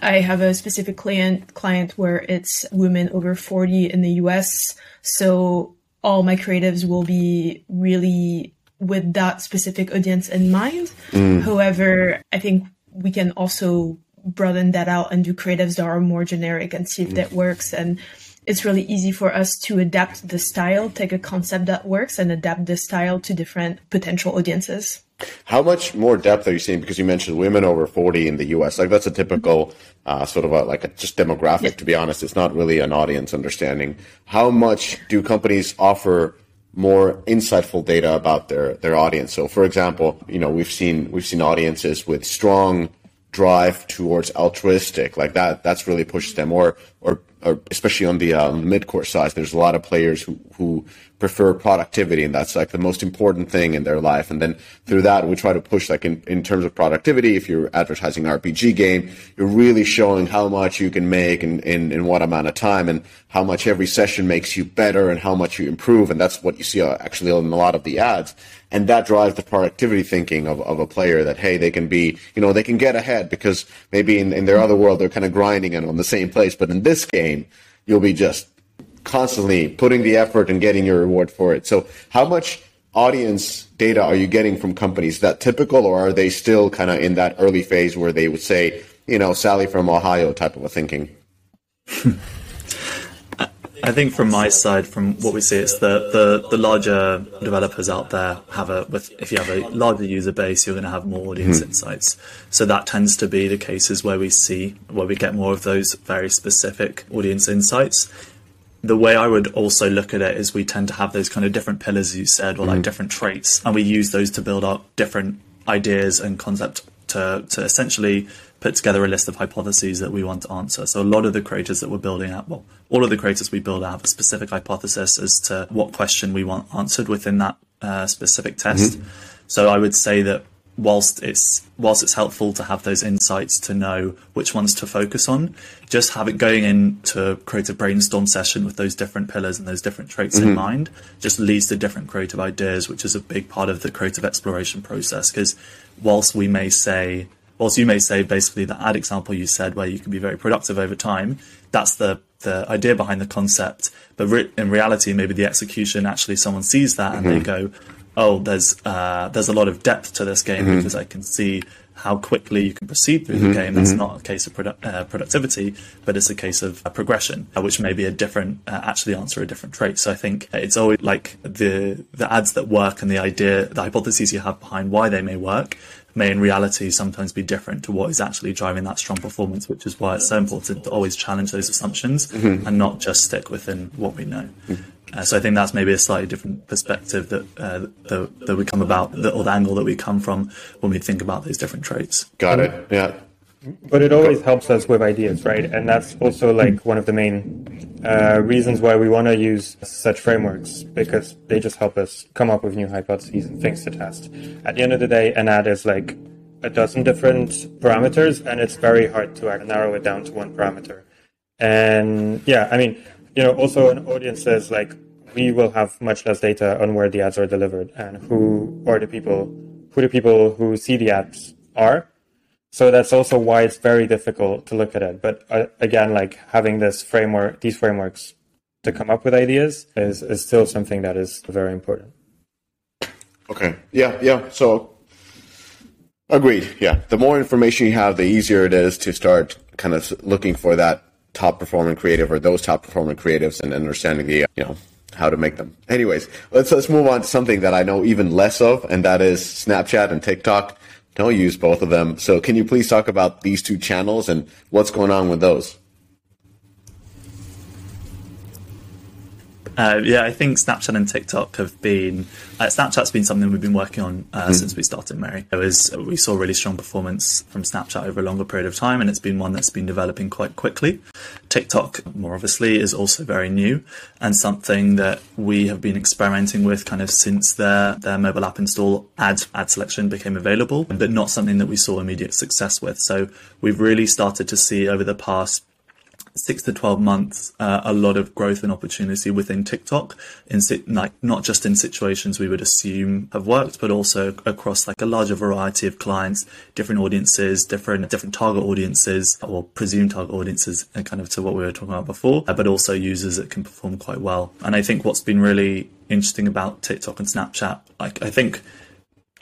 I have a specific client client where it's women over 40 in the US. So all my creatives will be really with that specific audience in mind. Mm. However, I think we can also broaden that out and do creatives that are more generic and see if mm. that works. And it's really easy for us to adapt the style, take a concept that works and adapt the style to different potential audiences. How much more depth are you seeing? Because you mentioned women over 40 in the US. Like that's a typical uh, sort of a, like a just demographic, yeah. to be honest. It's not really an audience understanding. How much do companies offer more insightful data about their, their audience? So for example, you know, we've seen, we've seen audiences with strong drive towards altruistic. Like that that's really pushed them. Or or, or especially on the um, mid-core side there's a lot of players who who prefer productivity and that's like the most important thing in their life. And then through that we try to push like in, in terms of productivity. If you're advertising an rpg game you're really showing how much you can make in, in, in what amount of time and how much every session makes you better and how much you improve. And that's what you see uh, actually in a lot of the ads and that drives the productivity thinking of, of a player that hey they can be you know they can get ahead because maybe in, in their other world they're kind of grinding and on the same place but in this game you'll be just constantly putting the effort and getting your reward for it. So how much audience data are you getting from companies? Is that typical or are they still kind of in that early phase where they would say, you know, Sally from Ohio type of a thinking? *laughs* I think from my side, from what we see, it's the, the, the larger developers out there have a, with, if you have a larger user base, you're going to have more audience mm-hmm. insights. So that tends to be the cases where we see, where we get more of those very specific audience insights the way I would also look at it is we tend to have those kind of different pillars, you said, or like mm. different traits, and we use those to build up different ideas and concept to to essentially put together a list of hypotheses that we want to answer. So a lot of the creators that we're building out, well, all of the creators we build out have a specific hypothesis as to what question we want answered within that uh, specific test. Mm-hmm. So I would say that whilst it's whilst it's helpful to have those insights to know which ones to focus on, just have it going in to create a brainstorm session with those different pillars and those different traits mm-hmm. in mind just leads to different creative ideas, which is a big part of the creative exploration process. Because whilst we may say whilst you may say basically the ad example you said where you can be very productive over time, that's the the idea behind the concept. But re- in reality, maybe the execution actually someone sees that and mm-hmm. they go, "Oh, there's uh, there's a lot of depth to this game mm-hmm. because I can see how quickly you can proceed through mm-hmm, the game. It's mm-hmm. not a case of produ- uh, productivity, but it's a case of uh, progression, uh, which may be a different, uh, actually answer a different trait. So I think it's always like the the ads that work and the idea, the hypotheses you have behind why they may work may in reality sometimes be different to what is actually driving that strong performance, which is why it's so important to always challenge those assumptions mm-hmm. and not just stick within what we know. Mm-hmm. Uh, so I think that's maybe a slightly different perspective that uh, that, that we come about, the, or the angle that we come from when we think about those different traits. Got it. Yeah. But it always helps us with ideas, right? And that's also like one of the main uh, reasons why we want to use such frameworks because they just help us come up with new hypotheses and things to test. At the end of the day, an ad is like a dozen different parameters, and it's very hard to narrow it down to one parameter. And yeah, I mean, you know, also an audience says like we will have much less data on where the ads are delivered and who are the people who the people who see the ads are. So that's also why it's very difficult to look at it. But uh, again, like having this framework, these frameworks to come up with ideas is, is still something that is very important. Okay. Yeah. Yeah. So agreed. Yeah. The more information you have, the easier it is to start kind of looking for that top performing creative or those top performing creatives and understanding the you know how to make them. Anyways, let's let's move on to something that I know even less of, and that is Snapchat and TikTok. Don't use both of them. So can you please talk about these two channels and what's going on with those? Uh, yeah, I think Snapchat and TikTok have been. Uh, Snapchat's been something we've been working on uh, mm. since we started Miri. It was we saw really strong performance from Snapchat over a longer period of time, and it's been one that's been developing quite quickly. TikTok, more obviously, is also very new and something that we have been experimenting with kind of since their their mobile app install ad ad selection became available, but not something that we saw immediate success with. So we've really started to see over the past six to 12 months, uh, a lot of growth and opportunity within TikTok in like not just in situations we would assume have worked, but also across like a larger variety of clients, different audiences, different, different target audiences or presumed target audiences and kind of to what we were talking about before, uh, but also users that can perform quite well. And I think what's been really interesting about TikTok and Snapchat, like I think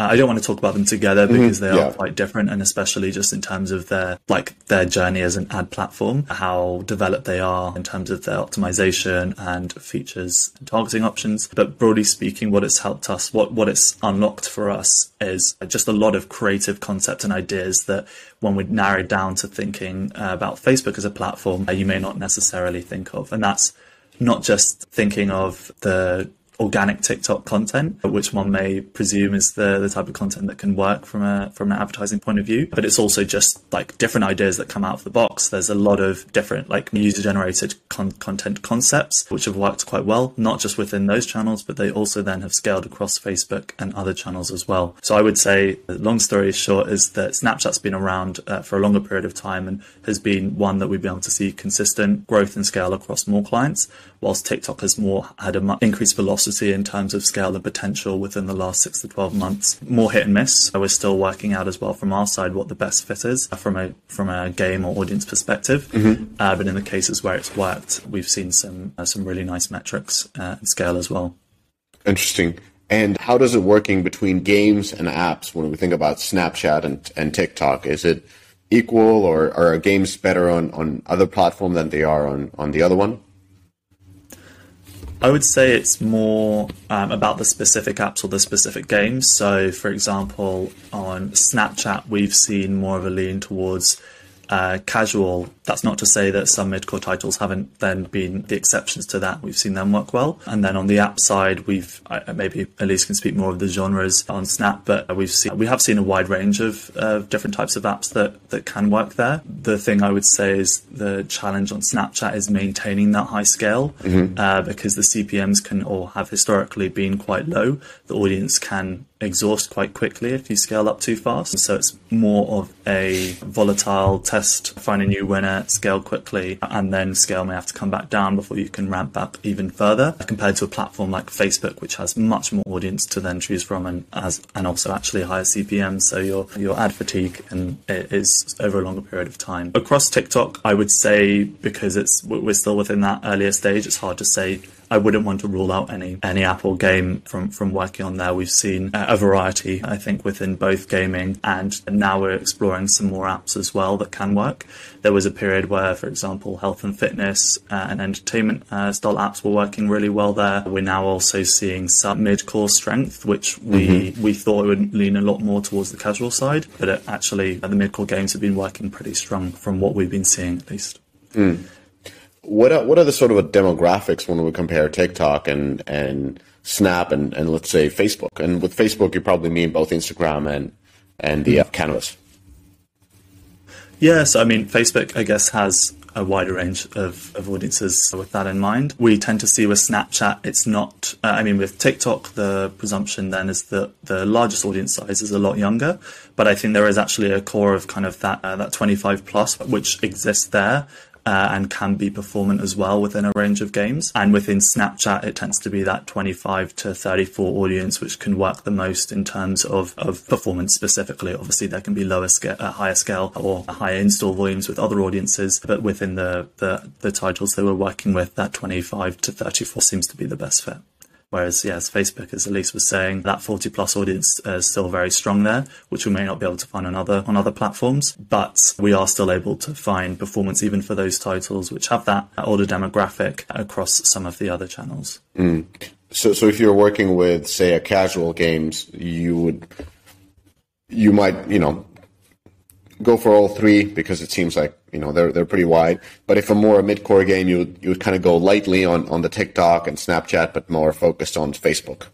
I don't want to talk about them together mm-hmm. because mm-hmm. they are quite different, and especially just in terms of their like their journey as an ad platform, how developed they are in terms of their optimization and features and targeting options. But broadly speaking, what it's helped us, what what it's unlocked for us, is just a lot of creative concept and ideas that when we narrow down to thinking uh, about Facebook as a platform you may not necessarily think of, and that's not just thinking of the organic TikTok content, which one may presume is the, the type of content that can work from a from an advertising point of view. But it's also just like different ideas that come out of the box. There's a lot of different like user generated con- content concepts which have worked quite well, not just within those channels, but they also then have scaled across Facebook and other channels as well. So I would say, long story short, is that Snapchat's been around uh, for a longer period of time and has been one that we've been able to see consistent growth and scale across more clients, whilst TikTok has more had a much increased velocity in terms of scale and potential within the last six to 12 months. More hit and miss. We're still working out as well from our side what the best fit is from a, from a game or audience perspective. Mm-hmm. Uh, but in the cases where it's worked, we've seen some, uh, some really nice metrics uh, and scale as well. Interesting. And how does it working between games and apps when we think about Snapchat and, and TikTok? Is it equal or, or are games better on, on other platform than they are on, on the other one? I would say it's more um, about the specific apps or the specific games. So, for example, on Snapchat, we've seen more of a lean towards uh, casual. That's not to say that some mid-core titles haven't then been the exceptions to that. We've seen them work well. And then on the app side, we've uh, maybe Elise can speak more of the genres on Snap, but we've seen we have seen a wide range of uh, different types of apps that that can work there. The thing I would say is the challenge on Snapchat is maintaining that high scale mm-hmm. Uh, because the CPMS can or have historically been quite low. The audience can exhaust quite quickly if you scale up too fast. So it's more of a volatile test, find a new winner, scale quickly, and then scale may have to come back down before you can ramp up even further compared to a platform like Facebook, which has much more audience to then choose from and as and also actually higher CPM. So your your ad fatigue and is over a longer period of time. Across TikTok, I would say because it's we're still within that earlier stage, it's hard to say I wouldn't want to rule out any any Apple game from from working on there. We've seen a variety, I think, within both gaming and now we're exploring some more apps as well that can work. There was a period where, for example, health and fitness uh, and entertainment uh, style apps were working really well there. We're now also seeing some mid-core strength, which we mm-hmm. we thought would lean a lot more towards the casual side, but it actually the mid-core games have been working pretty strong from what we've been seeing at least. Mm what are, what are the sort of demographics when we compare TikTok and and Snap and, and let's say Facebook? And with Facebook, you probably mean both Instagram and and the uh, Canvas. Yes, I mean Facebook, I guess, has a wider range of, of audiences with that in mind. We tend to see with Snapchat, it's not, uh, I mean, with TikTok, the presumption then is that the largest audience size is a lot younger. But I think there is actually a core of kind of that, uh, that 25 plus, which exists there uh, and can be performant as well within a range of games. And within Snapchat, it tends to be that 25 to 34 audience, which can work the most in terms of, of performance specifically. Obviously, there can be lower scale, uh, higher scale or higher install volumes with other audiences, but within the, the, the titles that we're working with, that 25 to 34 seems to be the best fit. Whereas, yes, Facebook, as Elise was saying, that 40 plus audience is still very strong there, which we may not be able to find on other, on other platforms. But we are still able to find performance even for those titles which have that older demographic across some of the other channels. Mm. So, so if you're working with, say, a casual games, you would, you might, you know, go for all three because it seems like you know they're they're pretty wide. But if a more a mid core game, you would, you would kind of go lightly on on the TikTok and Snapchat, but more focused on Facebook.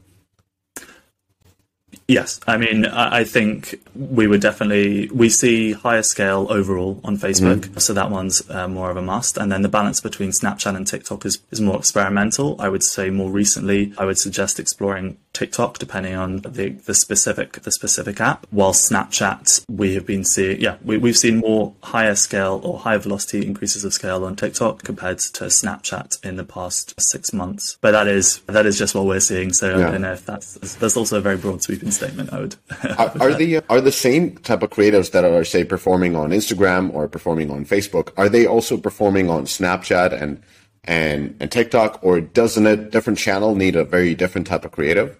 Yes, I mean, I think we would definitely we see higher scale overall on Facebook, mm-hmm. so that one's uh, more of a must. And then the balance between Snapchat and TikTok is is more experimental. I would say more recently, I would suggest exploring TikTok, depending on the, the specific the specific app. While Snapchat, we have been seeing, yeah, we, we've seen more higher scale or higher velocity increases of scale on TikTok compared to Snapchat in the past six months. But that is that is just what we're seeing. So yeah. I don't know if that's that's also a very broad sweeping statement. I would. *laughs* are, are the are the same type of creatives that are say performing on Instagram or performing on Facebook? Are they also performing on Snapchat and and and TikTok, or doesn't a different channel need a very different type of creative?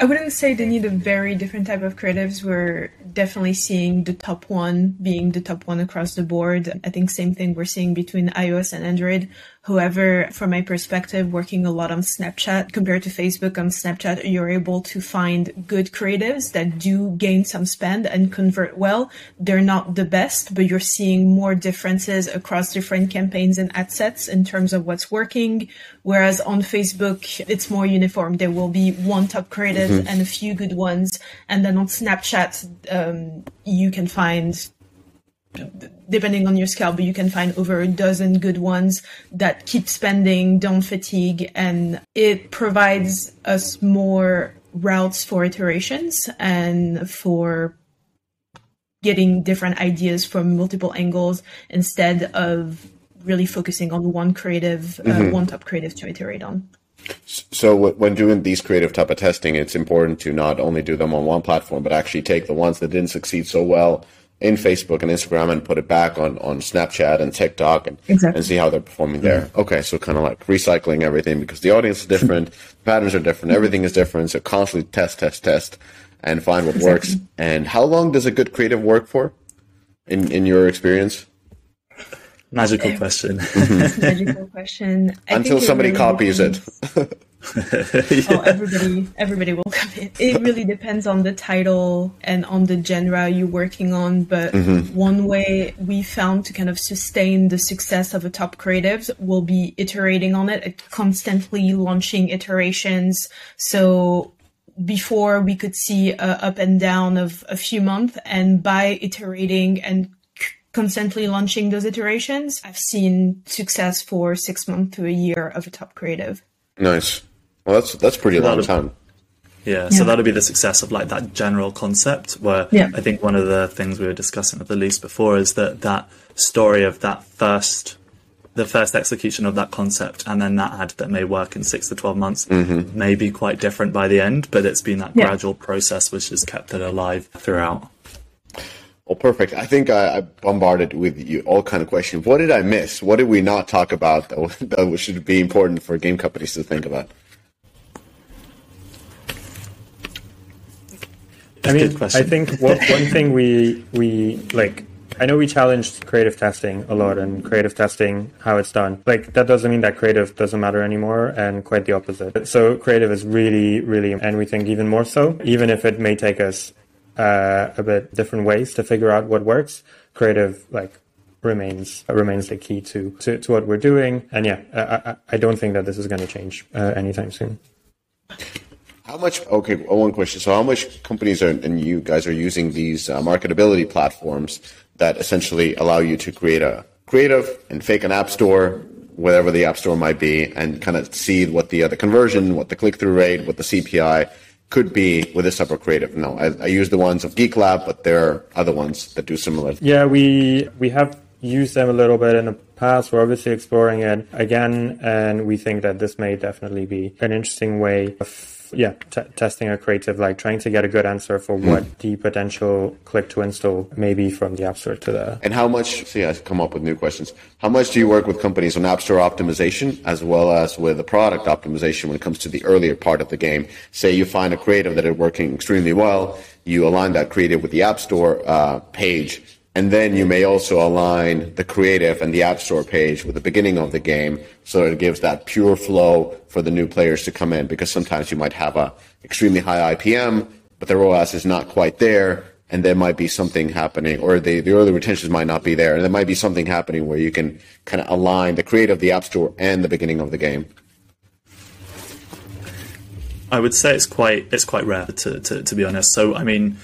I wouldn't say they need a very different type of creatives. We're definitely seeing the top one being the top one across the board. I think same thing we're seeing between iOS and Android. However, from my perspective, working a lot on Snapchat compared to Facebook on Snapchat, you're able to find good creatives that do gain some spend and convert well. They're not the best, but you're seeing more differences across different campaigns and ad sets in terms of what's working. Whereas on Facebook, it's more uniform. There will be one top creative mm-hmm. and a few good ones. And then on Snapchat, um, you can find depending on your scale, but you can find over a dozen good ones that keep spending, don't fatigue, and it provides us more routes for iterations and for getting different ideas from multiple angles instead of really focusing on one creative, uh, mm-hmm. uh, one top creative to iterate on. So when doing these creative type of testing, it's important to not only do them on one platform, but actually take the ones that didn't succeed so well in Facebook and Instagram and put it back on, on Snapchat and TikTok and, exactly. and see how they're performing there. Mm-hmm. Okay, so kind of like recycling everything because the audience is different, *laughs* patterns are different, mm-hmm. everything is different. So constantly test, test, test, and find what exactly. works. And how long does a good creative work for, in in your experience? Magical question. Mm-hmm. Magical question. I Until somebody really copies depends. it. *laughs* *laughs* oh, everybody, everybody will come in. It really depends on the title and on the genre you're working on. But mm-hmm. one way we found to kind of sustain the success of a top creatives will be iterating on it, constantly launching iterations. So before we could see a up and down of a few months and by iterating and constantly launching those iterations, I've seen success for six months to a year of a top creative. Nice. Well, that's that's pretty a long of, time. Yeah, so that'll be the success of like that general concept. Where Yeah. I think one of the things we were discussing with Elise before is that that story of that first, the first execution of that concept, and then that ad that may work in six to twelve months mm-hmm. may be quite different by the end. But it's been that Yeah. gradual process which has kept it alive throughout. Well, perfect. I think I, I bombarded with you all kind of questions. What did I miss? What did we not talk about that, *laughs* that should be important for game companies to think about? I mean. I think one, one *laughs* thing we we like. I know we challenged creative testing a lot and creative testing how it's done. Like that doesn't mean that creative doesn't matter anymore, and quite the opposite. So creative is really, really, and we think even more so. Even if it may take us uh, a bit different ways to figure out what works, creative like remains remains the key to to, to what we're doing. And yeah, I, I, I don't think that this is going to change uh, anytime soon. How much? Okay, one question. So, how much companies are and you guys are using these uh, marketability platforms that essentially allow you to create a creative and fake an app store, whatever the app store might be, and kind of see what the uh, the conversion, what the click through rate, what the CPI could be with type of creative. No, I, I use the ones of Geek Lab, but there are other ones that do similar. Yeah, we we have used them a little bit in the past. We're obviously exploring it again, and we think that this may definitely be an interesting way of yeah t- testing a creative, like trying to get a good answer for what the potential click to install may be from the app store to the. And how much? See, I come up with new questions. How much do you work with companies on App Store optimization as well as with the product optimization when it comes to the earlier part of the game? Say you find a creative that is working extremely well, you align that creative with the App Store uh, page, and then you may also align the creative and the App Store page with the beginning of the game, so it gives that pure flow for the new players to come in. Because sometimes you might have a extremely high IPM, but the ROAS is not quite there and there might be something happening, or the, the early retentions might not be there, and there might be something happening where you can kind of align the creative, the app store, and the beginning of the game. I would say it's quite it's quite rare to, to, to be honest. So I mean,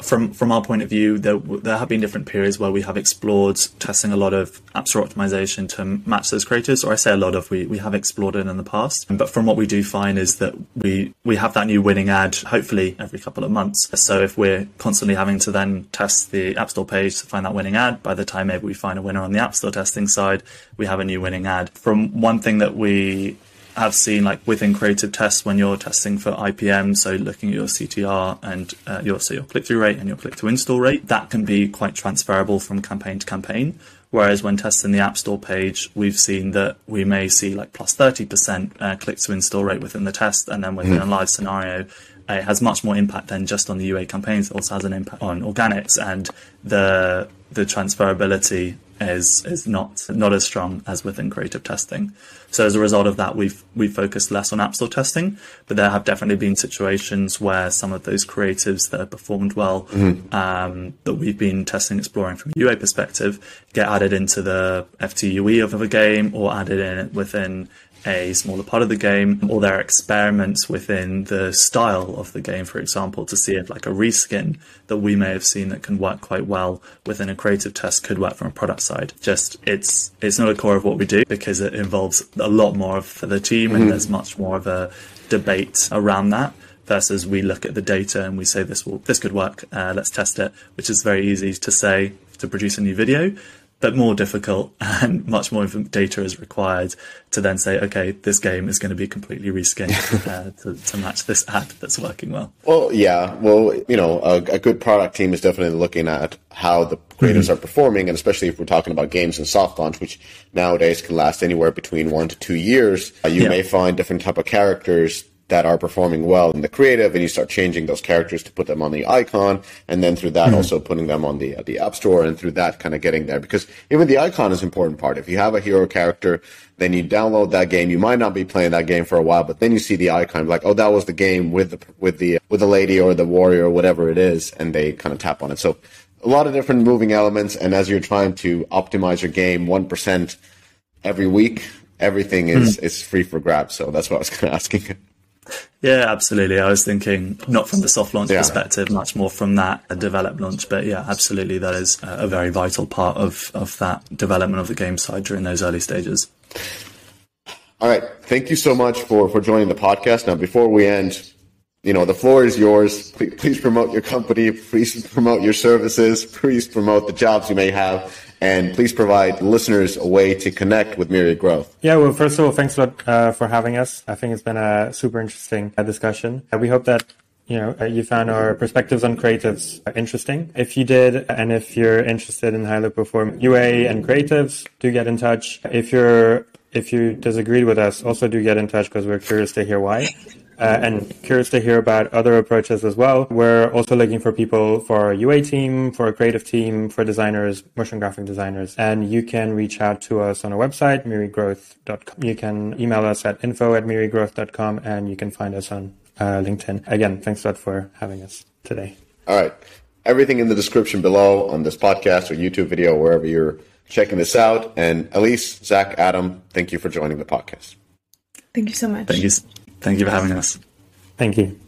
from from our point of view, there there have been different periods where we have explored testing a lot of app store optimization to match those creators, or I say a lot of we we have explored it in the past. But from what we do find is that we we have that new winning ad hopefully every couple of months. So if we're constantly having to then test the app store page to find that winning ad, by the time maybe we find a winner on the app store testing side, we have a new winning ad. From one thing that we have seen like within creative tests when you're testing for IPM, so looking at your CTR and uh, your so your click through rate and your click to install rate, that can be quite transferable from campaign to campaign. Whereas when testing the App Store page, we've seen that we may see like plus 30% uh, click to install rate within the test, and then within a live scenario, it has much more impact than just on the UA campaigns. It also has an impact on organics, and the the transferability is is not not as strong as within creative testing. So as a result of that, we've we've focused less on App Store testing, but there have definitely been situations where some of those creatives that have performed well, um, that we've been testing, exploring from a UA perspective, get added into the FTUE of a game or added in within a smaller part of the game, or their experiments within the style of the game, for example, to see if like a reskin that we may have seen that can work quite well within a creative test could work from a product side. Just it's it's not a core of what we do because it involves a lot more of the team and there's much more of a debate around that versus we look at the data and we say this will this could work uh, let's test it which is very easy to say to produce a new video but more difficult *laughs* and much more data is required to then say okay this game is going to be completely reskinned *laughs* uh, to, to match this ad that's working well Well, yeah. Well, you know, a, a good product team is definitely looking at how the creators are performing, and especially if we're talking about games and soft launch, which nowadays can last anywhere between one to two years. Uh, you Yeah. may find different type of characters that are performing well in the creative, and you start changing those characters to put them on the icon, and then through that also putting them on the uh, the app store, and through that kind of getting there. Because even the icon is an important part. If you have a hero character, then you download that game. You might not be playing that game for a while, but then you see the icon, like, oh, that was the game with the with the with the lady or the warrior or whatever it is, and they kind of tap on it. So a lot of different moving elements, and as you're trying to optimize your game one percent every week, everything is is free for grabs. So that's what I was kind of *laughs* asking. Yeah absolutely i was thinking not from the soft launch Yeah. perspective much more from that uh, developed launch but yeah absolutely that is a very vital part of of that development of the game side during those early stages All right. Thank you so much for, for joining the podcast. Now, before we end, you know, the floor is yours. Please, please promote your company. Please promote your services. Please promote the jobs you may have. And please provide listeners a way to connect with Miri Growth. Yeah, well, first of all, thanks a lot uh, for having us. I think it's been a super interesting uh, discussion. Uh, we hope that you know, uh, you found our perspectives on creatives interesting. If you did, and if you're interested in highly perform UA and creatives, do get in touch. If you're if you disagreed with us, also do get in touch because we're curious to hear why. Uh, and curious to hear about other approaches as well. We're also looking for people for our UA team, for a creative team, for designers, motion graphic designers. And you can reach out to us on our website, mirigrowth.com. You can email us at info at mirigrowth.com and you can find us on uh, LinkedIn. Again, thanks a lot for having us today. All right. Everything in the description below on this podcast or YouTube video, wherever you're checking this out. And Elise, Zach, Adam, thank you for joining the podcast. Thank you so much. Thank you. Thank you for having us. Thank you.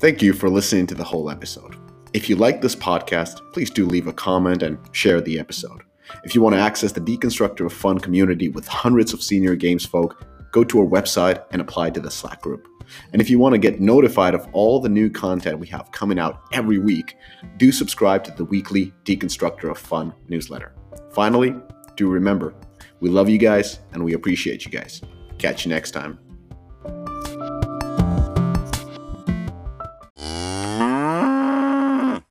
Thank you for listening to the whole episode. If you like this podcast, please do leave a comment and share the episode. If you want to access the Deconstructor of Fun community with hundreds of senior games folk, go to our website and apply to the Slack group. And if you want to get notified of all the new content we have coming out every week, do subscribe to the weekly Deconstructor of Fun newsletter. Finally, do remember, we love you guys and we appreciate you guys. Catch you next time.